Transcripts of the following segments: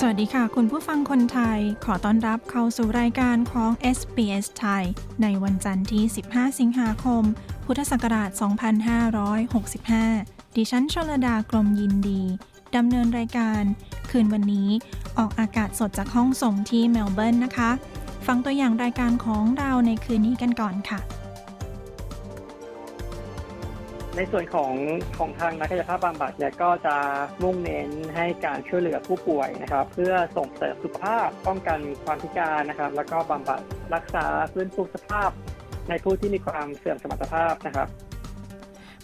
สวัสดีค่ะ คุณผู้ฟังคนไทย ขอต้อนรับเข้าสู่รายการของ SBS ไทย ในวันจันทร์ที่ 15 สิงหาคม พุทธศักราช 2565 ดิฉันชลดากรมยินดี ดำเนินรายการ คืนวันนี้ออกอากาศสดจากห้องส่งที่เมลเบิร์นนะคะ ฟังตัวอย่างรายการของเราในคืนนี้กันก่อนค่ะ ในส่วนของของทางนักกายภาพบำบัดเนี่ยก็จะมุ่งเน้นให้การช่วยเหลือผู้ป่วยนะครับ เพื่อส่งเสริมสุขภาพป้องกันความพิการนะครับ แล้วก็บำบัดรักษาฟื้นฟูสภาพ ในผู้ที่มีความเสื่อมสมรรถภาพนะครับ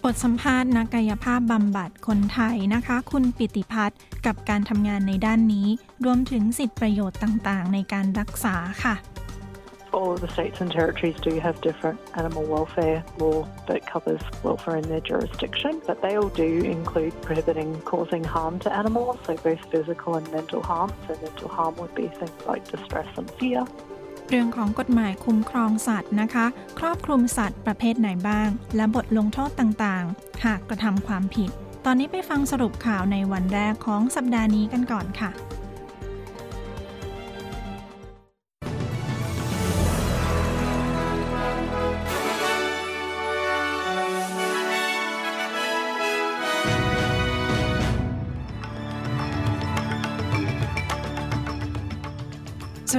บทสัมภาษณ์นักกายภาพบำบัดคนไทยนะคะ คุณปิติพัฒน์กับการทำงานในด้านนี้ รวมถึงสิทธิประโยชน์ต่างๆ ในการรักษาค่ะ all of the states and territories do have different animal welfare law that covers welfare in their jurisdiction, but they all do include prohibiting causing harm to animals, so both physical and mental harm. So mental harm would be things like distress and fear. เรื่องของกฎหมายคุ้มครองสัตว์นะคะ ครอบคลุมสัตว์ประเภทไหนบ้าง และบทลงโทษต่างๆ หากกระทำความผิด ตอนนี้ไปฟังสรุปข่าวในวันแรกของสัปดาห์นี้กันก่อนค่ะ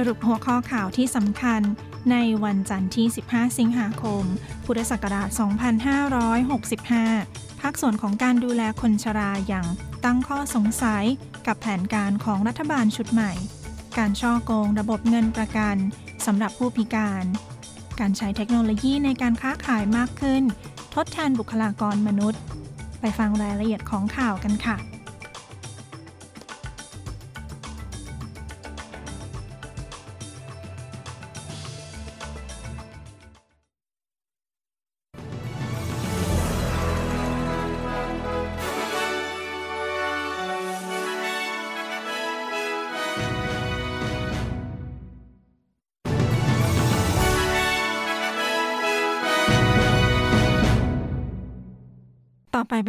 รุปหัวข้อข่าวที่สำคัญในวันจันทร์ที่ 15 สิงหาคม พุทธศักราช 2565 ภาคส่วนของการดูแลคนชราอย่างตั้งข้อสงสัยกับแผนการของรัฐบาลชุดใหม่ การช่อโกงระบบเงินประกันสำหรับผู้พิการ การใช้เทคโนโลยีในการค้าขายมากขึ้น ทดแทนบุคลากรมนุษย์ ไปฟังรายละเอียดของข่าวกันค่ะ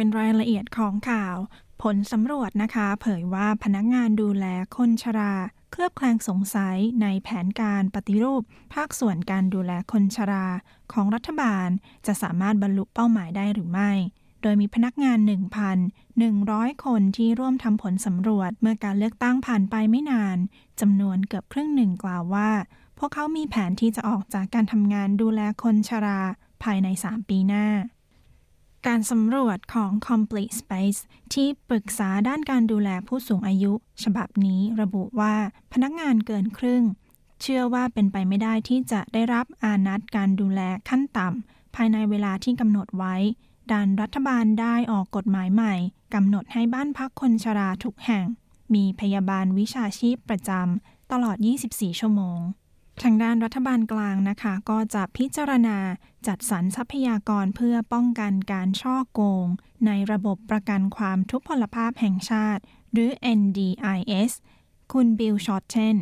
เป็นรายละเอียดของข่าว ผลสำรวจนะคะ เผยว่าพนักงานดูแลคนชรา เคลือบแคลงสงสัยในแผนการปฏิรูป ภาคส่วนการดูแลคนชรา ของรัฐบาลจะสามารถบรรลุเป้าหมายได้หรือไม่โดยมีพนักงาน 1,100 คนที่ร่วมทำผลสำรวจเมื่อการเลือกตั้งผ่านไปไม่นานจำนวนเกือบครึ่งหนึ่งกล่าวว่า พวกเขามีแผนที่จะออกจากการทำงานดูแลคนชราภายใน 3 ปีหน้า การสำรวจของ Complete Space ที่ปรึกษาด้านการดูแลผู้สูงอายุ ฉบับนี้ระบุว่าพนักงานเกินครึ่ง เชื่อว่าเป็นไปไม่ได้ที่จะได้รับอานัดการดูแลขั้นต่ำภายในเวลาที่กำหนดไว้ด้านรัฐบาลได้ออกกฎหมายใหม่กำหนดให้บ้านพักคนชราทุกแห่ง มีพยาบาลวิชาชีพประจำตลอด 24 ชั่วโมง ทางด้านรัฐบาลกลางนะคะ ก็จะพิจารณาจัดสรรทรัพยากรเพื่อป้องกันการช่อโกง ในระบบประกันความทุพพลภาพแห่งชาติ หรือ NDIS คุณบิลชอตเทน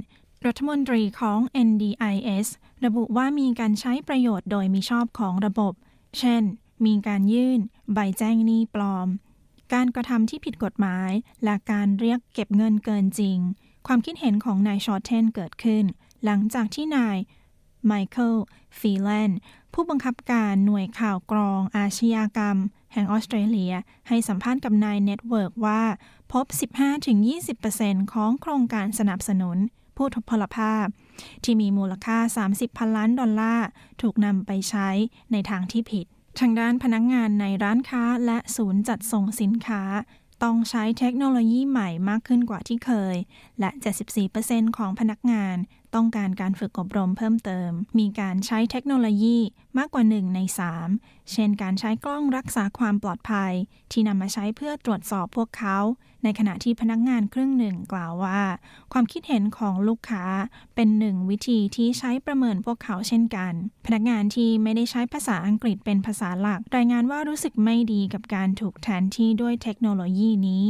รัฐมนตรีของ NDIS ระบุว่ามีการใช้ประโยชน์โดยมิชอบของระบบ เช่น มีการยื่น ใบแจ้งหนี้ปลอม การกระทำที่ผิดกฎหมาย และการเรียกเก็บเงินเกินจริง ความคิดเห็นของนายชอตเทนเกิดขึ้น หลังจากที่นายไมเคิลฟีแลนผู้บังคับการหน่วยข่าวกรองอาชญากรรม แห่งออสเตรเลีย ให้สัมภาษณ์กับไนน์เน็ตเวิร์กว่า พบ 15-20%ของโครงการสนับสนุน ผู้ทุพพลภาพ ที่มีมูลค่า 30 พันล้านดอลลาร์ ถูกนำไปใช้ในทางที่ผิด ทางด้านพนักงานในร้านค้าและศูนย์จัดส่งสินค้าต้องใช้เทคโนโลยีใหม่มากขึ้นกว่าที่เคย และ 74%ของพนักงาน ต้องการการฝึกอบรมเพิ่มเติม มีการใช้เทคโนโลยีมากกว่า 1 ใน 3 เช่นการใช้กล้องรักษาความปลอดภัย ที่นำมาใช้เพื่อตรวจสอบพวกเขา ในขณะที่พนักงานครึ่งหนึ่งกล่าวว่า ความคิดเห็นของลูกค้าเป็นหนึ่งวิธีที่ใช้ประเมินพวกเขาเช่นกัน พนักงานที่ไม่ได้ใช้ภาษาอังกฤษเป็นภาษาหลัก รายงานว่ารู้สึกไม่ดีกับการถูกแทนที่ด้วยเทคโนโลยีนี้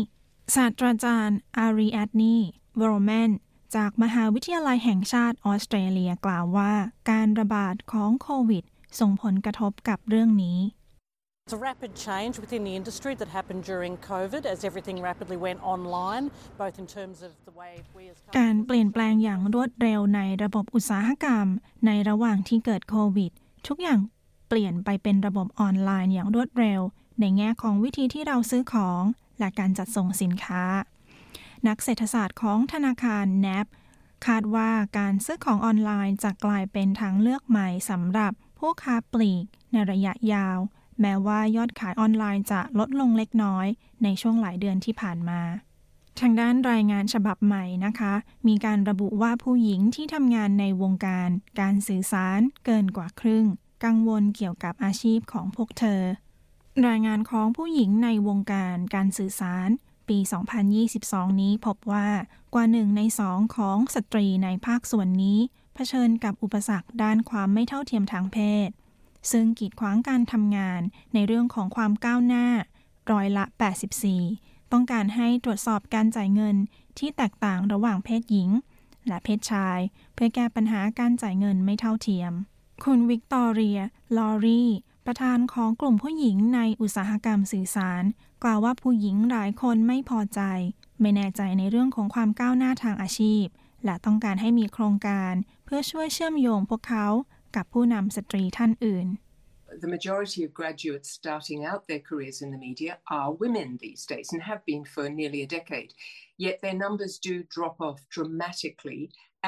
ศาสตราจารย์อารีแอดนีวอร์แมน จากมหาวิทยาลัยแห่งชาติออสเตรเลียกล่าวว่า การระบาดของโควิด ส่งผลกระทบกับเรื่องนี้ It's a rapid change within the industry that happened during COVID as everything rapidly went online, both in terms of the way we as การเปลี่ยนแปลงอย่างรวดเร็วในระบบอุตสาหกรรม ในระหว่างที่เกิดโควิด ทุกอย่างเปลี่ยนไปเป็นระบบออนไลน์อย่างรวดเร็ว ในแง่ของวิธีที่เราซื้อของ และการจัดส่งสินค้า นักเศรษฐศาสตร์ของธนาคาร NAB คาดว่าการซื้อของออนไลน์จะกลายเป็นทางเลือกใหม่สำหรับผู้ค้าปลีกในระยะยาว แม้ว่ายอดขายออนไลน์จะลดลงเล็กน้อย ในช่วงหลายเดือนที่ผ่านมา ทางด้านรายงานฉบับใหม่นะคะ มีการระบุว่าผู้หญิงที่ทำงานในวงการ การสื่อสารเกินกว่าครึ่ง กังวลเกี่ยวกับอาชีพของพวกเธอ รายงานของผู้หญิงในวงการการสื่อสาร ปี 2022 นี้พบว่ากว่าหนึ่งในสองของสตรีในภาคส่วนนี้ เผชิญกับอุปสรรคด้านความไม่เท่าเทียมทางเพศ ซึ่งกีดขวางการทำงานในเรื่องของความก้าวหน้า ร้อยละ 84 ต้องการให้ตรวจสอบการจ่ายเงินที่แตกต่างระหว่างเพศหญิง และเพศชาย เพื่อแก้ปัญหาการจ่ายเงินไม่เท่าเทียม คุณวิกตอเรีย ลอรีประธานของกลุ่มผู้หญิงในอุตสาหกรรมสื่อสาร กล่าวว่าผู้หญิงหลายคนไม่พอใจ ไม่แน่ใจในเรื่องของความก้าวหน้าทางอาชีพ และต้องการให้มีโครงการเพื่อช่วยเชื่อมโยงพวกเขากับผู้นำสตรีท่านอื่น The majority of graduates starting out their careers in the media are women these days and have been for nearly a decade. Yet their numbers do drop off dramatically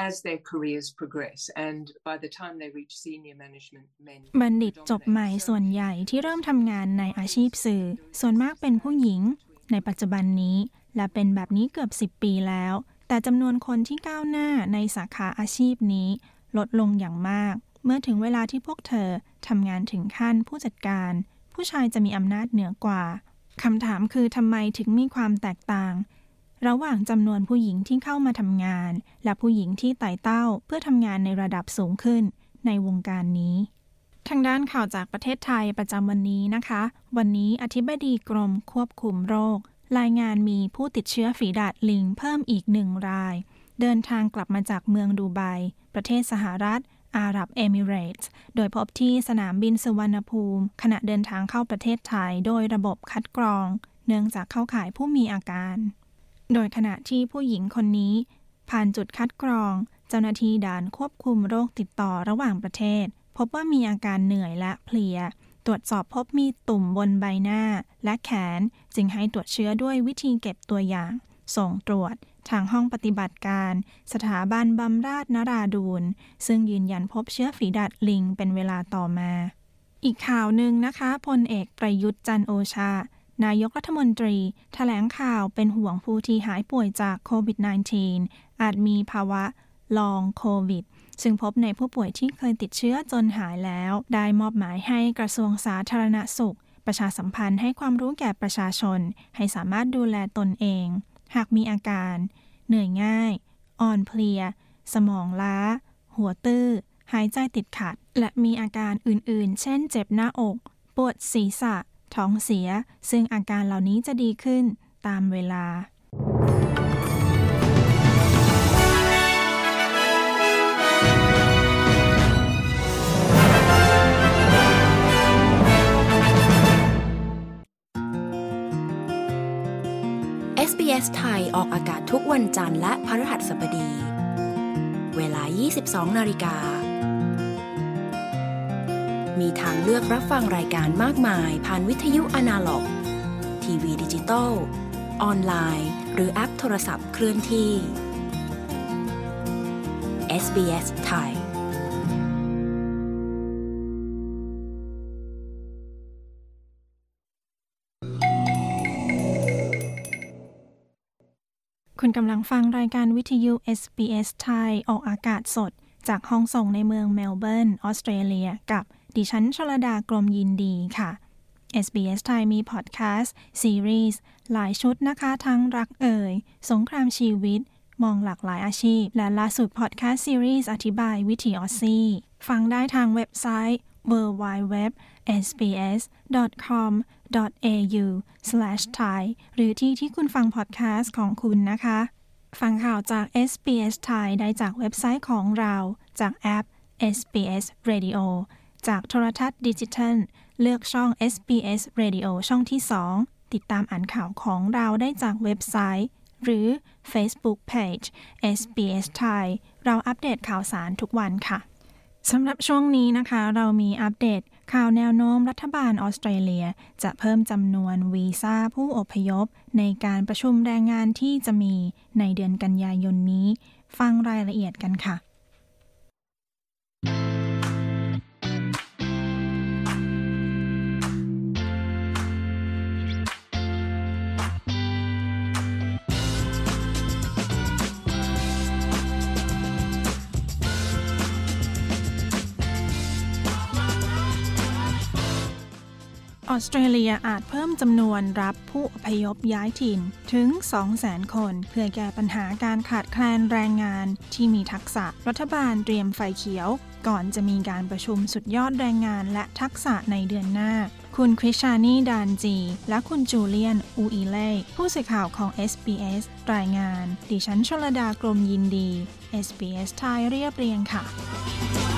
as their careers progress and by the time they reach senior management men บัณฑิตจบใหม่ส่วนใหญ่ที่เริ่มทำงานในอาชีพสื่อ ส่วนมากเป็นผู้หญิง ในปัจจุบันนี้ และเป็นแบบนี้เกือบ 10 ปีแล้ว แต่จำนวนคนที่ก้าวหน้าในสาขาอาชีพนี้ ลดลงอย่างมาก เมื่อถึงเวลาที่พวกเธอทำงานถึงขั้นผู้จัดการ ผู้ชายจะมีอำนาจเหนือกว่าคำถามคือทำไมถึงมีความแตกต่าง ระหว่างจำนวนผู้หญิงที่เข้ามาทำงาน และผู้หญิงที่ไต่เต้าเพื่อทำงานในระดับสูงขึ้นในวงการนี้ทางด้านข่าวจากประเทศไทยประจำวันนี้นะคะ วันนี้อธิบดีกรมควบคุมโรค รายงานมีผู้ติดเชื้อฝีดาดลิงเพิ่มอีกหนึ่งราย เดินทางกลับมาจากเมืองดูไบ ประเทศสหรัฐ อาหรับเอมิเรตส์ โดยพบที่สนามบินสุวรรณภูมิ ขณะเดินทางเข้าประเทศไทยโดยระบบคัดกรอง เนื่องจากเข้าข่ายผู้มีอาการ โดยขณะที่ผู้หญิงคนนี้ ผ่านจุดคัดกรอง เจ้าหน้าที่ด่านควบคุมโรคติดต่อระหว่างประเทศ พบว่ามีอาการเหนื่อยและเพลีย ตรวจสอบพบมีตุ่มบนใบหน้าและแขน จึงให้ตรวจเชื้อด้วยวิธีเก็บตัวอย่าง ส่งตรวจทางห้องปฏิบัติการ สถาบันบำราศนราดูนซึ่งยืนยันพบเชื้อฝีดาดลิงเป็นเวลาต่อมา อีกข่าวหนึ่งนะคะพลเอกประยุทธ์จันโอชา นายกรัฐมนตรีถแถลงข่าวเป็นห่วงผู้ที่หายป่วยจากโควิด -19 อาจมีภาวะลองโควิดซึ่งพบในผู้ป่วยที่เคยติดเชื้อจนหายแล้ว ได้มอบหมายให้กระทรวงสาธารณสุข ประชาสัมพันธ์ให้ความรู้แก่ประชาชน ให้สามารถดูแลตนเอง หากมีอาการ เหนื่อยง่าย อ่อนเพลีย สมองล้า หัวตื้อ หายใจติดขัด และมีอาการอื่นๆ เช่นเจ็บหน้าอก ปวดศีรษะ ท้องเสีย ซึ่งอาการเหล่านี้จะดีขึ้นตามเวลา SBS ไทยออกอากาศทุกวันจันทร์และพฤหัสบดี เวลา 22 นาฬิกา มีทางเลือกรับฟังรายการมากมาย ผ่านวิทยุอนาล็อก ทีวีดิจิตอลออนไลน์ หรือแอปโทรศัพท์เคลื่อนที่ SBS ไทยคุณกำลังฟังรายการวิทยุ SBS ไทยออกอากาศสดจากห้องส่งในเมืองเมลเบิร์น ออสเตรเลียกับ ดิฉันชลดากรมยินดีค่ะ SBS ไทยมีพอดแคสต์ซีรีส์หลายชุดนะคะ ทั้งรักเอ่ย สงครามชีวิต มองหลากหลายอาชีพ และล่าสุดพอดแคสต์ซีรีส์อธิบายวิถีออสซี่ ฟังได้ทางเว็บไซต์ www.sbs.com.au/thai หรือที่ที่คุณฟังพอดแคสต์ของคุณนะคะ ฟังข่าวจาก SBS ไทยได้จากเว็บไซต์ของเรา จากแอป SBS Radio จากโทรทัศน์ดิจิทัล เลือกช่อง SBS Radio ช่องที่ 2 ติดตามอ่านข่าวของเราได้จากเว็บไซต์ หรือ Facebook Page SBS ไทยเราอัปเดตข่าวสารทุกวันค่ะสำหรับช่วงนี้นะคะ เรามีอัปเดตข่าวแนวโน้มรัฐบาลออสเตรเลีย จะเพิ่มจำนวนวีซ่าผู้อพยพ ในการประชุมแรงงานที่จะมีในเดือนกันยายนนี้ ฟังรายละเอียดกันค่ะ ออสเตรเลียอาจเพิ่มจำนวนรับผู้อพยพย้ายถิ่นถึง 200,000 คน เพื่อแก้ปัญหาการขาดแคลนแรงงานที่มีทักษะรัฐบาลเตรียมไฟเขียว ก่อนจะมีการประชุมสุดยอดแรงงานและทักษะในเดือนหน้า คุณคริชานีดานจี และคุณจูเลียน อูอีเล่ ผู้สื่อข่าวของ SBS รายงาน ดิฉันชลดากรมยินดี SBS ไทยเรียบเรียงค่ะ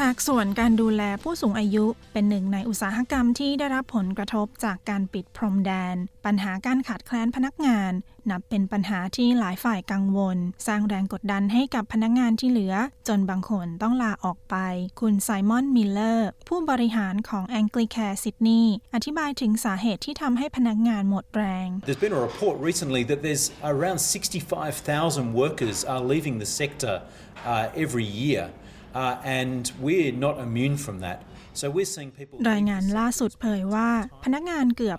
ภาคส่วนการดูแลผู้สูงอายุเป็นหนึ่งในอุตสาหกรรมที่ได้รับผลกระทบจากการปิดพรมแดน ปัญหาการขาดแคลนพนักงาน นับเป็นปัญหาที่หลายฝ่ายกังวล สร้างแรงกดดันให้กับพนักงานที่เหลือ จนบางคนต้องลาออกไป คุณไซมอนมิลเลอร์ ผู้บริหารของ a n g l i c a r e Sydney อธิบายถึงสาเหตุที่ทำให้พนักงานหมดแรง There's been a report recently that there's around 65,000 workers are leaving the sector uh, every year. And we're not immune from that. รายงานล่าสุดเผยว่า พนักงานเกือบ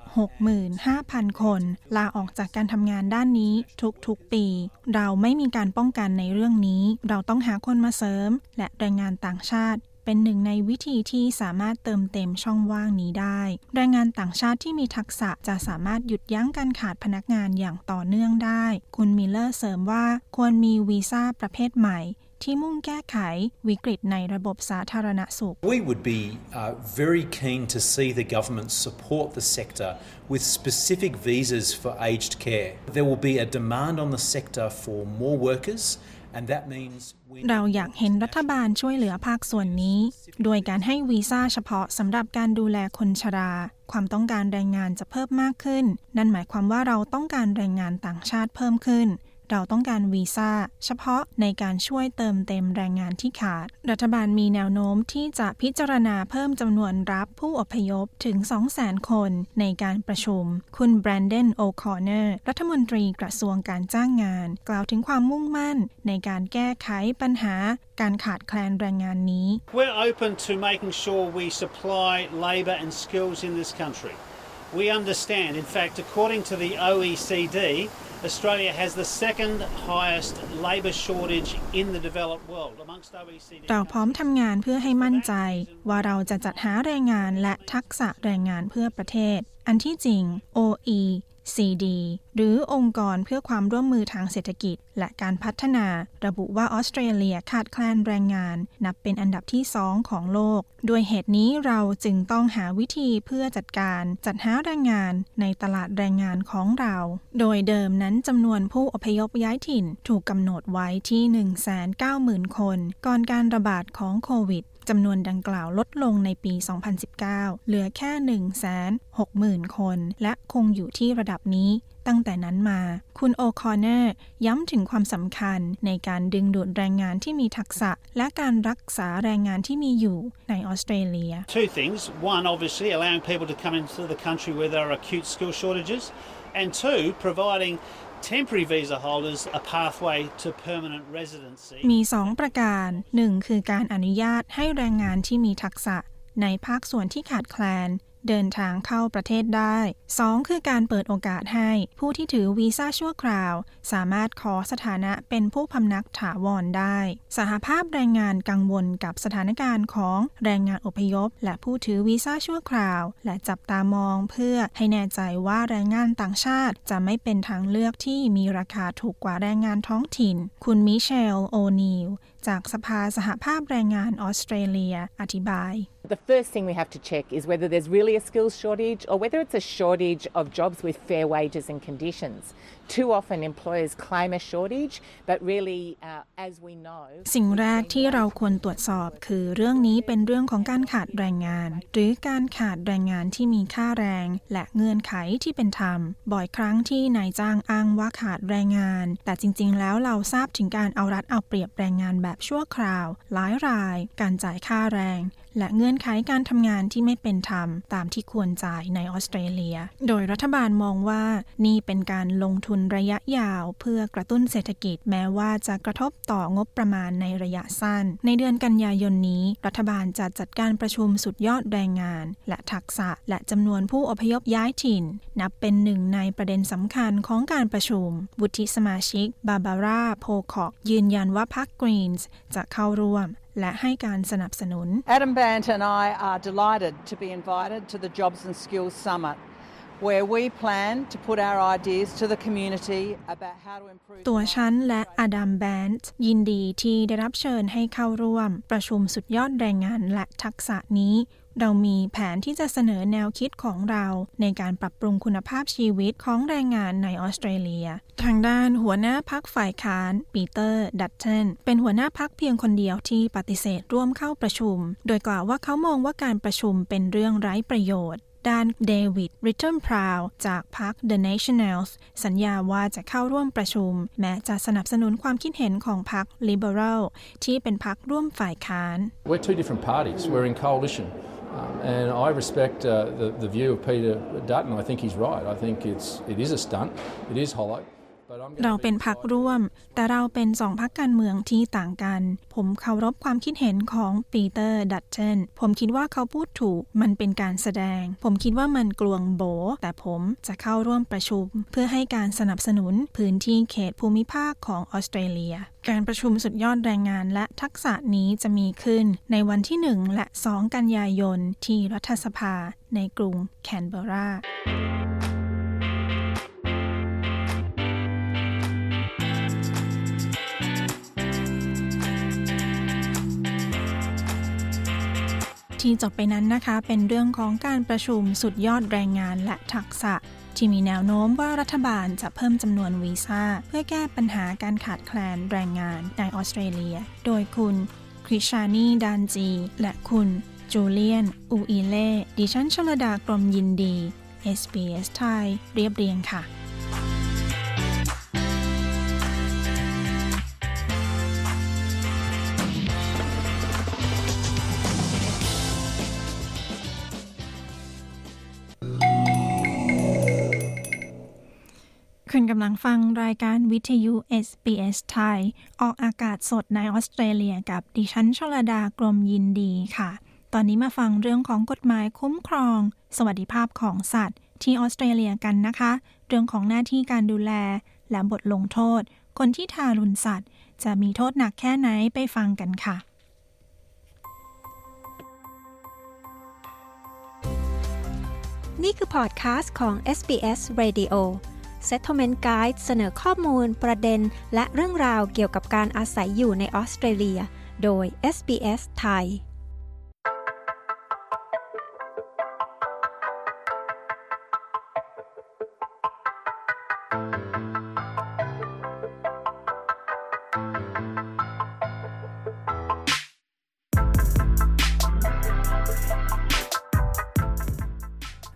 65,000 คน ลาออกจากการทำงานด้านนี้ทุกๆปี เราไม่มีการป้องกันในเรื่องนี้ เราต้องหาคนมาเสริม และแรงงานต่างชาติเป็นหนึ่งในวิธีที่สามารถเติมเต็มช่องว่างนี้ได้ แรงงานต่างชาติที่มีทักษะจะสามารถหยุดยั้งการขาดพนักงานอย่างต่อเนื่องได้ คุณมิลเลอร์เสริมว่าควรมีวีซ่าประเภทใหม่ ที่มุ่งแก้ไขวิกฤตในระบบสาธารณสุข We would be uh, very keen to see the government support the sector with specific visas for aged care. There will be a demand on the sector for more workers, and that means we เราอยากเห็นรัฐบาลช่วยเหลือภาคส่วนนี้ โดยการให้วีซ่าเฉพาะสำหรับการดูแลคนชรา ความต้องการแรงงานจะเพิ่มมากขึ้น นั่นหมายความว่าเราต้องการแรงงานต่างชาติเพิ่มขึ้น เราต้องการวีซ่าเฉพาะในการช่วยเติมเต็มแรงงานที่ขาด รัฐบาลมีแนวโน้มที่จะพิจารณาเพิ่มจำนวนรับผู้อพยพถึง 200,000 คนในการประชุม คุณแบรนเดนโอคอนเนอร์ รัฐมนตรีกระทรวงการจ้างงาน กล่าวถึงความมุ่งมั่นในการแก้ไขปัญหาการขาดแคลนแรงงานนี้ We're open to making sure we supply labour and skills in this country. We understand, in fact, according to the OECD, Australia has the second highest labour shortage in the developed world amongst OECD. เราพร้อมทำงานเพื่อให้มั่นใจ ว่าเราจะจัดหาแรงงานและทักษะแรงงานเพื่อประเทศ อันที่จริง CD หรือองค์กรเพื่อความร่วมมือทางเศรษฐกิจ และการพัฒนา ระบุว่าออสเตรเลียขาดแคลนแรงงาน นับเป็นอันดับที่สองของโลก ด้วยเหตุนี้เราจึงต้องหาวิธีเพื่อจัดการจัดหาแรงงานในตลาดแรงงานของเรา โดยเดิมนั้นจำนวนผู้อพยพย้ายถิ่นถูกกำหนดไว้ที่ 190,000 คน ก่อนการระบาดของโควิด จำนวนดังกล่าวลดลงในปี 2019 เหลือแค่ 160,000 คน และคงอยู่ที่ระดับนี้ตั้งแต่นั้นมา คุณโอคอนเนอร์ย้ำถึงความสำคัญในการดึงดูดแรงงานที่มีทักษะ และการรักษาแรงงานที่มีอยู่ในออสเตรเลีย Two things. One, obviously, allowing people to come into the country where there are acute skill shortages. And two, providing temporary visa holders a pathway to permanent residency. มี 2 ประการ 1. คือการอนุญาตให้แรงงานที่มีทักษะ ในภาคส่วนที่ขาดแคลน เดินทางเข้าประเทศได้ 2. คือการเปิดโอกาสให้ผู้ที่ถือวีซ่าชั่วคราว สามารถขอสถานะเป็นผู้พำนักถาวรได้ สหภาพแรงงานกังวลกับสถานการณ์ของแรงงานอพยพ และผู้ถือวีซ่าชั่วคราว และจับตามองเพื่อให้แน่ใจว่าแรงงานต่างชาติจะไม่เป็นทางเลือกที่มีราคาถูกกว่าแรงงานท้องถิ่น คุณมิเชล โอนีลจากสภาสหภาพแรงงานออสเตรเลีย อธิบาย The first thing we have to check is whether there's really a skills shortage or whether it's a shortage of jobs with fair wages and conditions. Too often employers claim a shortage, but really, uh, as we know, สิ่งแรกที่เราควรตรวจสอบคือเรื่องนี้เป็นเรื่องของการขาดแรงงาน หรือการขาดแรงงานที่มีค่าแรง และเงื่อนไขที่เป็นธรรม บ่อยครั้งที่นายจ้างอ้างว่าขาดแรงงาน แต่จริง ๆ แล้วเราทราบถึงการเอารัดเอาเปรียบแรงงานแบบชั่วคราว หลายราย การจ่ายค่าแรง และเงื่อนไขการทำงานที่ไม่เป็นธรรมตามที่ควรจ่ายในออสเตรเลีย โดยรัฐบาลมองว่านี่เป็นการลงทุนระยะยาว เพื่อกระตุ้นเศรษฐกิจแม้ว่าจะกระทบต่องบประมาณในระยะสั้น ในเดือนกันยายนนี้ รัฐบาลจะจัดการประชุมสุดยอดแรงงาน และทักษะและจำนวนผู้อพยพย้ายถิ่น นับเป็นหนึ่งในประเด็นสำคัญของการประชุม วุฒิสมาชิกบาบาร่าโพคอกยืนยันว่าพรรคกรีนส์จะเข้าร่วม และให้การสนับสนุน Adam Bant and I are delighted to be invited to the Jobs and Skills Summit, where we plan to put our ideas to the community about how to improve. ตัวฉันและอดัมแบนต์ยินดีที่ได้รับเชิญให้เข้าร่วม ประชุมสุดยอดแรงงานและทักษะนี้ เรามีแผนที่จะเสนอแนวคิดของเราในการปรับปรุงคุณภาพชีวิตของแรงงานในออสเตรเลีย ทางด้านหัวหน้าพรรคฝ่ายค้านปีเตอร์ดัตเทนเป็นหัวหน้าพรรคเพียงคนเดียวที่ปฏิเสธร่วมเข้าประชุม โดยกล่าวว่าเขามองว่าการประชุมเป็นเรื่องไร้ประโยชน์ด้านเดวิด ลิตเติลพราวด์จากพรรค The Nationals สัญญาว่าจะเข้าร่วมประชุม แม้จะสนับสนุนความคิดเห็นของพรรค Liberal ที่เป็นพรรคร่วมฝ่ายค้าน We're two different parties. We're in coalition. Um, and I respect uh, the, the view of Peter Dutton. I think he's right. I think it's, it is a stunt. It is hollow. เราเป็นพักร่วม แต่เราเป็นสองพักการเมืองที่ต่างกัน ผมเคารพความคิดเห็นของปีเตอร์ดัตเทนผมคิดว่าเขาพูดถูกมันเป็นการแสดง ผมคิดว่ามันกลวงโบ แต่ผมจะเข้าร่วมประชุม เพื่อให้การสนับสนุนพื้นที่เขตภูมิภาคของออสเตรเลีย การประชุมสุดยอดแรงงานและทักษะนี้จะมีขึ้น ในวันที่ 1 และ 2 กันยายนที่รัฐสภาในกรุงแคนเบรา ที่จบไปนั้นนะคะ เป็นเรื่องของการประชุมสุดยอดแรงงานและทักษะ ที่มีแนวโน้มว่ารัฐบาลจะเพิ่มจำนวนวีซ่า เพื่อแก้ปัญหาการขาดแคลนแรงงานในออสเตรเลีย โดยคุณคริชานีดานจี และคุณจูเลียน อูอีเล่ ดิฉันชลดากรมยินดี SBS ไทย เรียบเรียงค่ะ ณกำลังฟังรายการวิทยุ SBS ไทย ออกอากาศสดในออสเตรเลียกับดิฉันชลดากรมยินดีค่ะ ตอนนี้มาฟังเรื่องของกฎหมายคุ้มครอง สวัสดิภาพของสัตว์ ที่ออสเตรเลียกันนะคะ เรื่องของหน้าที่การดูแล และบทลงโทษ คนที่ทารุณสัตว์ จะมีโทษหนักแค่ไหนไปฟังกันค่ะนี่คือพอดคาสต์ของ SBS Radio Settlement Guide เสนอข้อมูล ประเด็น และเรื่องราวเกี่ยวกับการอาศัยอยู่ในออสเตรเลีย โดย SBS ไทย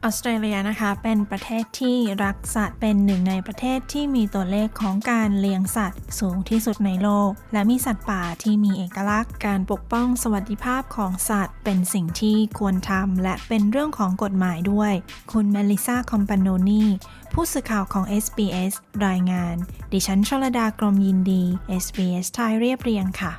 ออสเตรเลียนะคะ เป็นประเทศที่รักสัตว์เป็นหนึ่งในประเทศที่มีตัวเลขของการเลี้ยงสัตว์สูงที่สุดในโลก และมีสัตว์ป่าที่มีเอกลักษณ์ การปกป้องสวัสดิภาพของสัตว์ เป็นสิ่งที่ควรทำและเป็นเรื่องของกฎหมายด้วย คุณเมลิซาคอมปานโนนีผู้สื่อข่าวของ SBS รายงาน ดิฉันชลดากรมยินดี SBS ไทยเรียบเรียงค่ะ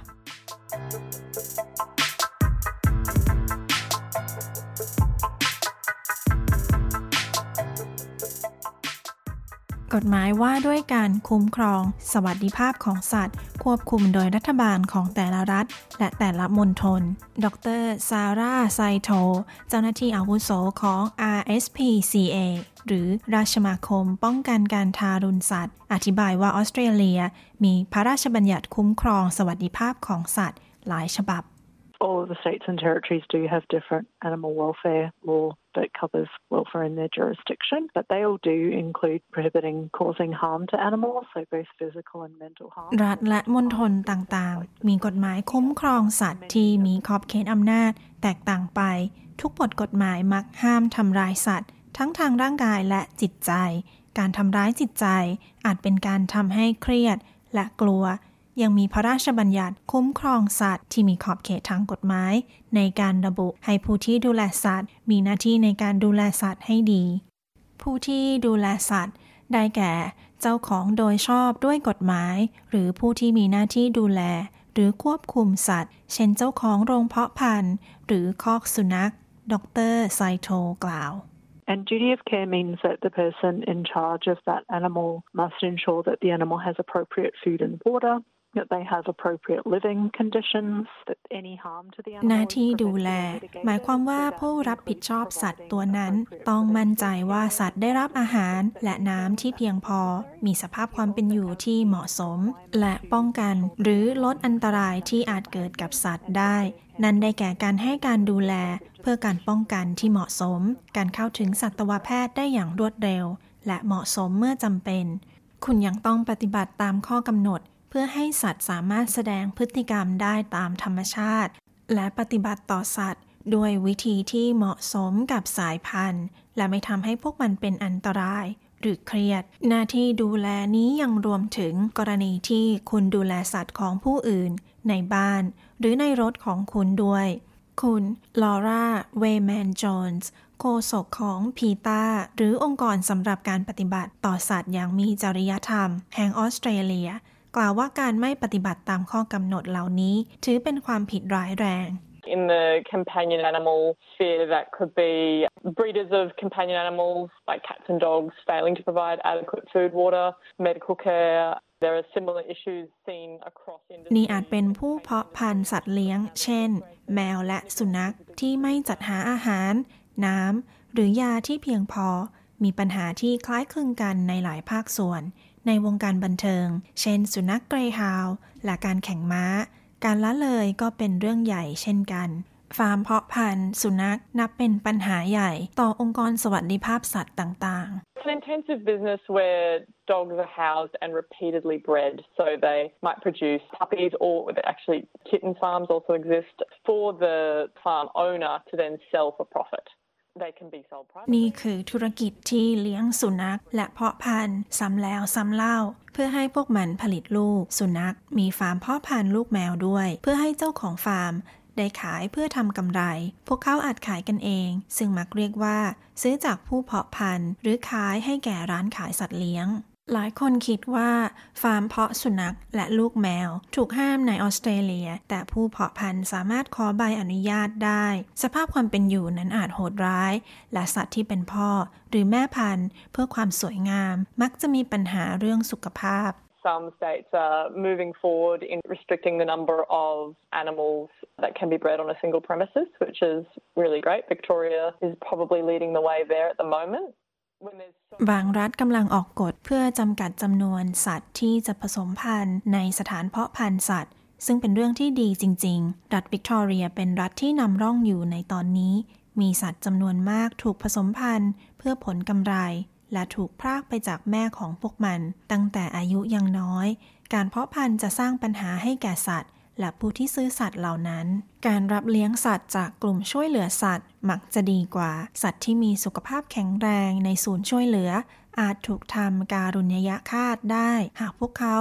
กฎหมายว่าด้วยการคุ้มครอง สวัสดิภาพของสัตว์ ควบคุมโดยรัฐบาลของแต่ละรัฐ และแต่ละมณฑล ดรซาร่าไซโต เจ้าหน้าที่อาวุโสของ RSPCA หรือราชมาคมป้องกันการทารุณสัตว์ อธิบายว่าออสเตรเลีย มีพระราชบัญญัติคุ้มครองสวัสดิภาพของสัตว์ หลายฉบับ all of the states and territories do have different animal welfare law that covers welfare in their jurisdiction, but they all do include prohibiting causing harm to animals, so both physical and mental harm. รัฐและมณฑลต่างๆ มีกฎหมายคุ้มครองสัตว์ที่มีขอบเขตอำนาจแตกต่างไป ทุกบทกฎหมายมักห้ามทำร้ายสัตว์ ทั้งทางร่างกายและจิตใจ การทำร้ายจิตใจ อาจเป็นการทำให้เครียดและกลัว ยังมีพระราชบัญญัติคุ้มครองสัตว์ที่มีขอบเขตทางกฎหมาย ในการระบุให้ผู้ที่ดูแลสัตว์ มีหน้าที่ในการดูแลสัตว์ให้ดี ผู้ที่ดูแลสัตว์ ได้แก่ เจ้าของโดยชอบด้วยกฎหมาย หรือผู้ที่มีหน้าที่ดูแล หรือควบคุมสัตว์ เช่นเจ้าของโรงเพาะพันธุ์ หรือคอกสุนัข ดรไซโทกล่าว And duty of care means that the person in charge of that animal must ensure that the animal has appropriate food and water, หน้าที่ดูแล หมายความว่าผู้รับผิดชอบสัตว์ตัวนั้น ต้องมั่นใจว่าสัตว์ได้รับอาหารและน้ำที่เพียงพอ มีสภาพความเป็นอยู่ที่เหมาะสม และป้องกัน หรือลดอันตรายที่อาจเกิดกับสัตว์ได้ นั่นได้แก่การให้การดูแล เพื่อการป้องกันที่เหมาะสม การเข้าถึงสัตวแพทย์ได้อย่างรวดเร็ว และเหมาะสมเมื่อจำเป็น คุณยังต้องปฏิบัติตามข้อกำหนด เพื่อให้สัตว์สามารถแสดงพฤติกรรมได้ตามธรรมชาติ และปฏิบัติต่อสัตว์ ด้วยวิธีที่เหมาะสมกับสายพันธุ์ และไม่ทำให้พวกมันเป็นอันตราย หรือเครียด หน้าที่ดูแลนี้ยังรวมถึงกรณีที่คุณดูแลสัตว์ของผู้อื่น ในบ้าน หรือในรถของคุณด้วย คุณลอร่าเวแมนจอนส์โฆษกของพีตาหรือองค์กรสำหรับการปฏิบัติต่อสัตว์อย่างมีจริยธรรม แห่งออสเตรเลีย กล่าวว่าการไม่ปฏิบัติตามข้อกำหนดเหล่านี้ ถือเป็นความผิดร้ายแรง In the companion animal sphere, that could be breeders of companion animals like cats and dogs failing to provide adequate food, water, medical care. There are similar issues seen across industry. นี่อาจเป็นผู้เพาะพันธุ์สัตว์เลี้ยง เช่น แมวและสุนัขที่ไม่จัดหาอาหาร น้ำ หรือยาที่เพียงพอ มีปัญหาที่คล้ายคลึงกันในหลายภาคส่วน ในวงการบันเทิง เช่น สุนัขเกรฮาวและการแข่งม้า การละเลยก็เป็นเรื่องใหญ่เช่นกัน ฟาร์มเพาะพันธุ์ สุนัขนับเป็นปัญหาใหญ่ ต่อองค์กรสวัสดิภาพสัตว์ต่างๆ It's an intensive business where dogs are housed and repeatedly bred, so they might produce puppies or actually kitten farms also exist for the farm owner to then sell for profit. นี่คือธุรกิจที่เลี้ยงสุนัข และเพาะพันธุ์ซ้ำแล้วซ้ำเล่า เพื่อให้พวกมันผลิตลูก สุนัข มีฟาร์มเพาะพันธุ์ลูกแมวด้วย เพื่อให้เจ้าของฟาร์ม ได้ขายเพื่อทำกำไร พวกเขาอาจขายกันเอง ซึ่งมักเรียกว่า ซื้อจากผู้เพาะพันธุ์ หรือขายให้แก่ร้านขายสัตว์เลี้ยง หลายคนคิดว่าฟาร์มเพาะสุนัขและลูกแมว ถูกห้ามในออสเตรเลีย แต่ผู้เพาะพันธุ์สามารถขอใบอนุญาตได้ สภาพความเป็นอยู่นั้นอาจโหดร้าย และสัตว์ที่เป็นพ่อ หรือแม่พันธุ์ เพื่อความสวยงาม มักจะมีปัญหาเรื่องสุขภาพ Some states are moving forward in restricting the number of animals that can be bred on a single premises, which is really great. Victoria is probably leading the way there at the moment. บางรัฐกำลังออกกฎเพื่อจำกัดจำนวนสัตว์ที่จะผสมพันธุ์ในสถานเพาะพันธุ์สัตว์ ซึ่งเป็นเรื่องที่ดีจริง ๆ รัฐวิกตอเรียเป็นรัฐที่นำร่องอยู่ในตอนนี้ มีสัตว์จำนวนมากถูกผสมพันธุ์ เพื่อผลกำไร และถูกพรากไปจากแม่ของพวกมัน ตั้งแต่อายุยังน้อย การเพาะพันธุ์จะสร้างปัญหาให้แก่สัตว์ และผู้ที่ซื้อสัตว์เหล่านั้น การรับเลี้ยงสัตว์จากกลุ่มช่วยเหลือสัตว์ มักจะดีกว่า สัตว์ที่มีสุขภาพแข็งแรงในศูนย์ช่วยเหลือ อาจถูกทำการุญยฆาตได้ หากพวกเขา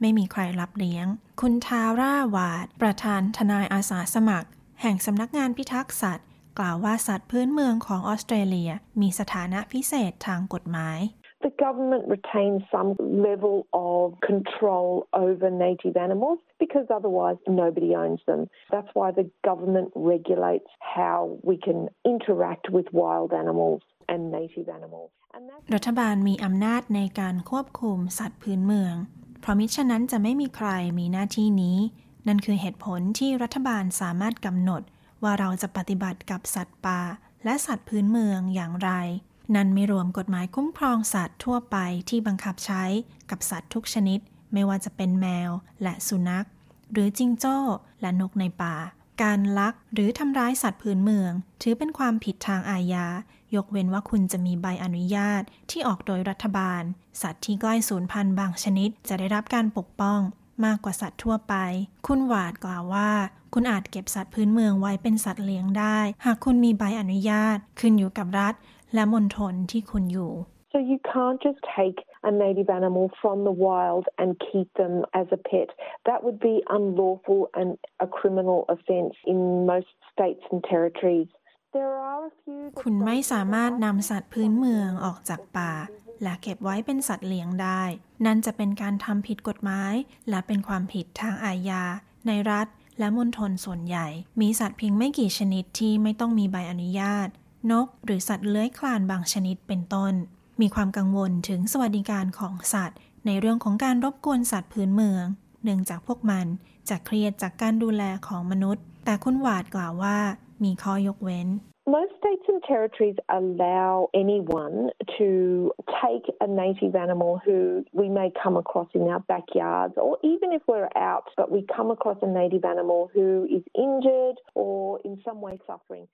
ไม่มีใครรับเลี้ยง คุณทาร่าวาด ประธานทนายอาสาสมัคร แห่งสำนักงานพิทักษ์สัตว์ กล่าวว่าสัตว์พื้นเมืองของออสเตรเลีย มีสถานะพิเศษทางกฎหมาย The government retains some level of control over native animals because otherwise nobody owns them. That's why the government regulates how we can interact with wild animals and native animals. รัฐบาลมีอำนาจในการควบคุมสัตว์พื้นเมือง เพราะมิฉะนั้นจะไม่มีใครมีหน้าที่นี้ นั่นคือเหตุผลที่รัฐบาลสามารถกำหนด ว่าเราจะปฏิบัติกับสัตว์ป่าและสัตว์พื้นเมืองอย่างไร นั่นไม่รวมกฎหมายคุ้มครองสัตว์ทั่วไปที่บังคับใช้กับสัตว์ทุกชนิด ไม่ว่าจะเป็นแมวและสุนัข หรือจิงโจ้และนกในป่า การลักหรือทำร้ายสัตว์พื้นเมือง ถือเป็นความผิดทางอาญายกเว้นว่าคุณจะมีใบอนุญาตที่ออกโดยรัฐบาล สัตว์ที่ใกล้สูญพันธุ์บางชนิด จะได้รับการปกป้องมากกว่าสัตว์ทั่วไป คุณหวาดกล่าวว่า คุณอาจเก็บสัตว์พื้นเมืองไว้เป็นสัตว์เลี้ยงได้ หากคุณมีใบอนุญาต ขึ้นอยู่กับรัฐ และมณฑลที่คุณอยู่ So you can't just take a native animal from the wild and keep them as a pet. That would be unlawful and a criminal offence in most states and territories. คุณไม่สามารถนำสัตว์พื้นเมืองออกจากป่า และเก็บไว้เป็นสัตว์เลี้ยงได้ นั่นจะเป็นการทำผิดกฎหมาย และเป็นความผิดทางอาญา ในรัฐและมณฑลส่วนใหญ่ มีสัตว์เพียงไม่กี่ชนิดที่ไม่ต้องมีใบอนุญาต นก หรือสัตว์เลื้อยคลานบางชนิดเป็นต้น มีความกังวลถึงสวัสดิการของสัตว์ ในเรื่องของการรบกวนสัตว์พื้นเมือง เนื่องจากพวกมันจะเครียดจากการดูแลของมนุษย์ แต่คุณหวาดกล่าวว่า มีข้อยกเว้น Most states and territories allow anyone to take a native animal who we may come across in our backyards, or even if we're out, but we come across a native animal who is injured or in some way suffering.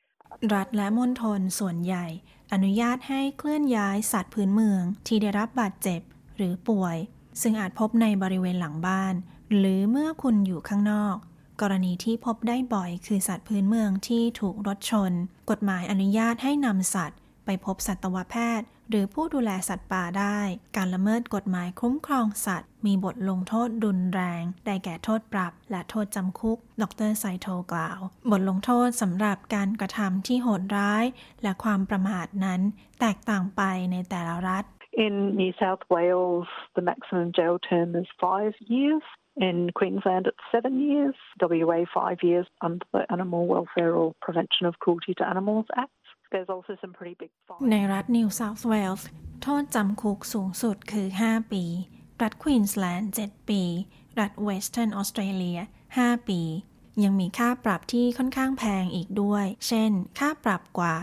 รัฐและมณฑลส่วนใหญ่ อนุญาตให้เคลื่อนย้ายสัตว์พื้นเมืองที่ได้รับบาดเจ็บหรือป่วย ซึ่งอาจพบในบริเวณหลังบ้าน หรือเมื่อคุณอยู่ข้างนอก กรณีที่พบได้บ่อยคือสัตว์พื้นเมืองที่ถูกรถชน กฎหมายอนุญาตให้นำสัตว์ ไปพบสัตวแพทย์ หรือผู้ดูแลสัตว์ป่าได้ การละเมิดกฎหมายคุ้มครองสัตว์ มีบทลงโทษรุนแรง ได้แก่โทษปรับ และโทษจำคุก ดรไซโทกล่าว บทลงโทษสำหรับการกระทำที่โหดร้าย และความประมาทนั้น แตกต่างไปในแต่ละรัฐ In New South Wales, the maximum jail term is five years. In Queensland, it's seven years. WA, five years under the Animal Welfare or Prevention of Cruelty to Animals Act. There's also some pretty big fines. ในรัฐ New South Wales โทษจำคุกสูงสุดคือ 5 ปี รัฐ Queensland 7ปี รัฐ Western Australia 5ปี ยังมีค่าปรับที่ค่อนข้างแพงอีกด้วย เช่น ค่าปรับกว่า